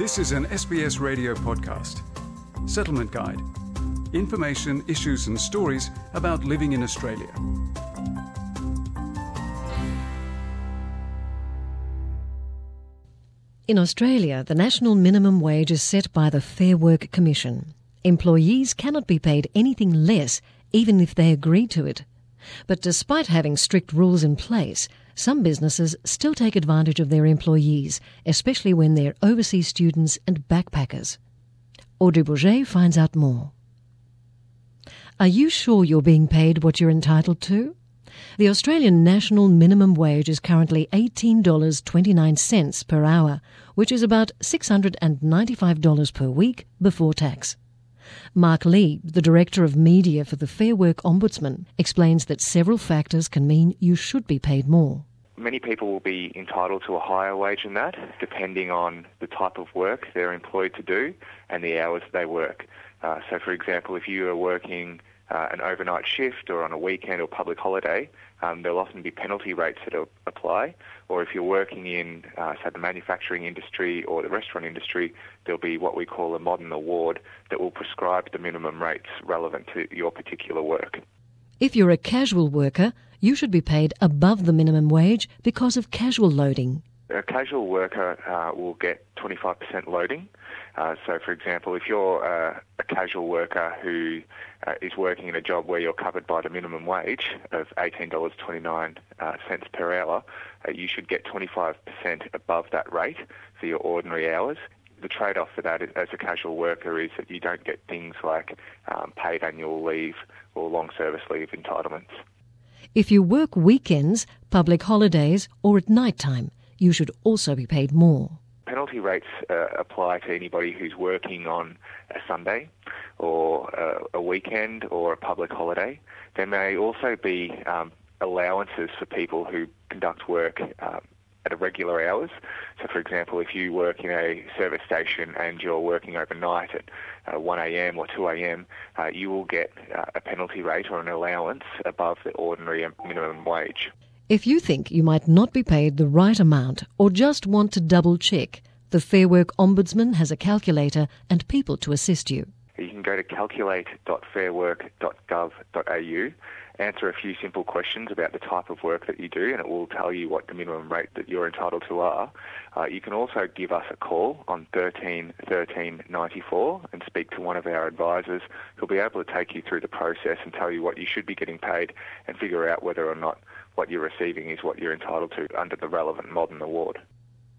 This is an SBS radio podcast. Settlement Guide. Information, issues, and stories about living in Australia. In Australia, the national minimum wage is set by the Fair Work Commission. Employees cannot be paid anything less even if they agree to it. But despite having strict rules in place, some businesses still take advantage of their employees, especially when they're overseas students and backpackers. Audrey Bourget finds out more. Are you sure you're being paid what you're entitled to? The Australian national minimum wage is currently $18.29 per hour, which is about $695 per week before tax. Mark Lee, the Director of Media for the Fair Work Ombudsman, explains that several factors can mean you should be paid more. Many people will be entitled to a higher wage than that, depending on the type of work they're employed to do and the hours they work. Uh, so, for example, if you are working uh, an overnight shift or on a weekend or public holiday, um, there'll often be penalty rates that apply. Or if you're working in, uh, say, the manufacturing industry or the restaurant industry, there'll be what we call a modern award that will prescribe the minimum rates relevant to your particular work. If you're a casual worker, you should be paid above the minimum wage because of casual loading. A casual worker uh, will get 25% loading. Uh, so, for example, if you're uh, a casual worker who uh, is working in a job where you're covered by the minimum wage of $18.29 uh, per hour, uh, you should get 25% above that rate for your ordinary hours. The trade-off for that as a casual worker is that you don't get things like um, paid annual leave or long service leave entitlements. If you work weekends, public holidays, or at night time, you should also be paid more. Penalty rates uh, apply to anybody who's working on a Sunday or uh, a weekend or a public holiday. There may also be um, allowances for people who conduct work um, at irregular hours. So, for example, if you work in a service station and you're working overnight at uh, 1 a.m. or 2 a.m., uh, you will get uh, a penalty rate or an allowance above the ordinary minimum wage. If you think you might not be paid the right amount or just want to double check, the Fair Work Ombudsman has a calculator and people to assist you. Can go to calculate.fairwork.gov.au answer a few simple questions about the type of work that you do, and it will tell you what the minimum rate that you're entitled to are. Uh, you can also give us a call on 13 13 94 and speak to one of our advisors who'll be able to take you through the process and tell you what you should be getting paid and figure out whether or not what you're receiving is what you're entitled to under the relevant modern award.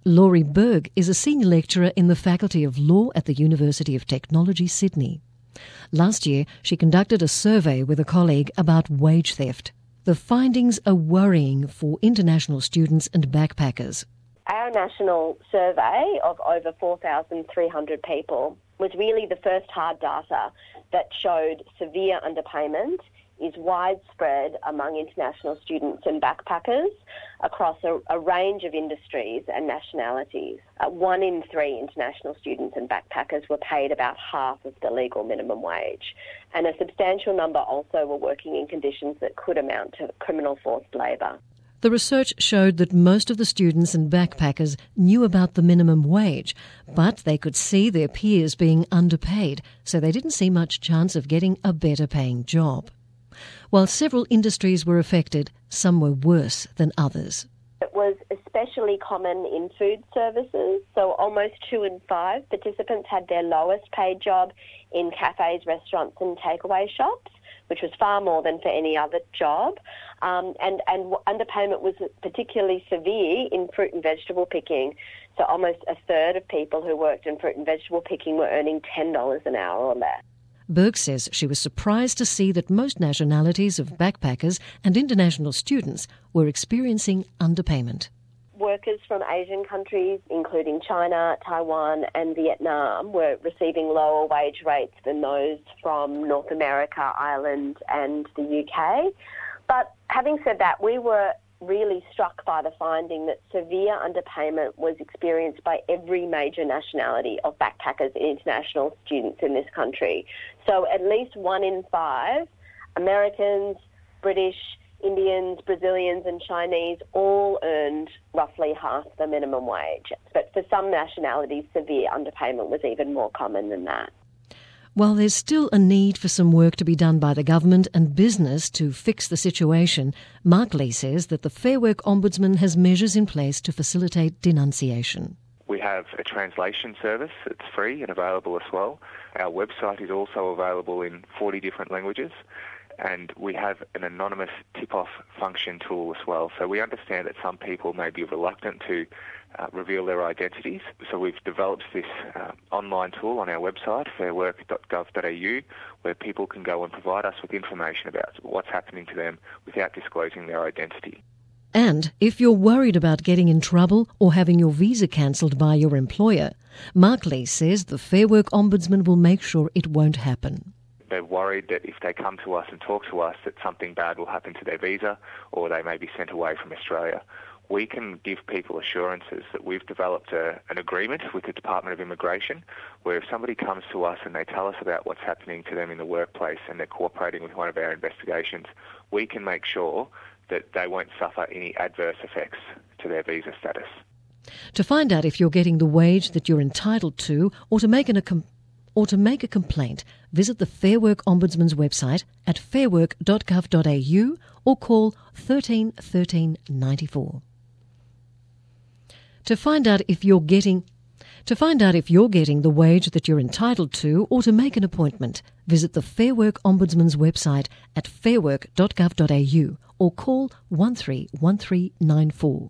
Laurie Berg is a senior lecturer in the Faculty of Law at the University of Technology, Sydney. Last year, she conducted a survey with a colleague about wage theft. The findings are worrying for international students and backpackers. Our national survey of over 4,300 people was really the first hard data that showed severe underpayment is widespread among international students and backpackers across a, a range of industries and nationalities. Uh, one in three international students and backpackers were paid about half of the legal minimum wage, and a substantial number also were working in conditions that could amount to criminal forced labour. The research showed that most of the students and backpackers knew about the minimum wage, but they could see their peers being underpaid, so they didn't see much chance of getting a better paying job. While several industries were affected, some were worse than others. It was especially common in food services, so almost two in five participants had their lowest paid job in cafes, restaurants, and takeaway shops which was far more than for any other job. Um, and, and underpayment was particularly severe in fruit and vegetable picking. So almost a third of people who worked in fruit and vegetable picking were earning $10 an hour or less. Berg says she was surprised to see that most nationalities of backpackers and international students were experiencing underpayment. Workers from Asian countries, including China, Taiwan, and Vietnam, were receiving lower wage rates than those from North America, Ireland, and the UK. But having said that, we were really struck by the finding that severe underpayment was experienced by every major nationality of backpackers and international students in this country. So at least one in five Americans, British, Indians, Brazilians, and Chinese all earned roughly half the minimum wage. But for some nationalities, severe underpayment was even more common than that. While there's still a need for some work to be done by the government and business to fix the situation, Mark Lee says that the Fair Work Ombudsman has measures in place to facilitate denunciation. We have a translation service that's free and available as well. Our website is also available in 40 different languages and we have an anonymous tip-off function tool as well. So we understand that some people may be reluctant to uh, reveal their identities. So we've developed this uh, online tool on our website, fairwork.gov.au, where people can go and provide us with information about what's happening to them without disclosing their identity. And if you're worried about getting in trouble or having your visa cancelled by your employer, Mark Lee says the Fair Work Ombudsman will make sure it won't happen they're worried that if they come to us and talk to us that something bad will happen to their visa or they may be sent away from Australia. We can give people assurances that we've developed a, an agreement with the Department of Immigration where if somebody comes to us and they tell us about what's happening to them in the workplace and they're cooperating with one of our investigations, we can make sure that they won't suffer any adverse effects to their visa status. To find out if you're getting the wage that you're entitled to or to make an, a, or to make a complaint, visit the Fair Work Ombudsman's website at fairwork.gov.au or call 13 13 94. To find out if you're getting to find out if you're getting the wage that you're entitled to or to make an appointment, visit the Fair Work Ombudsman's website at fairwork.gov.au or call 131394.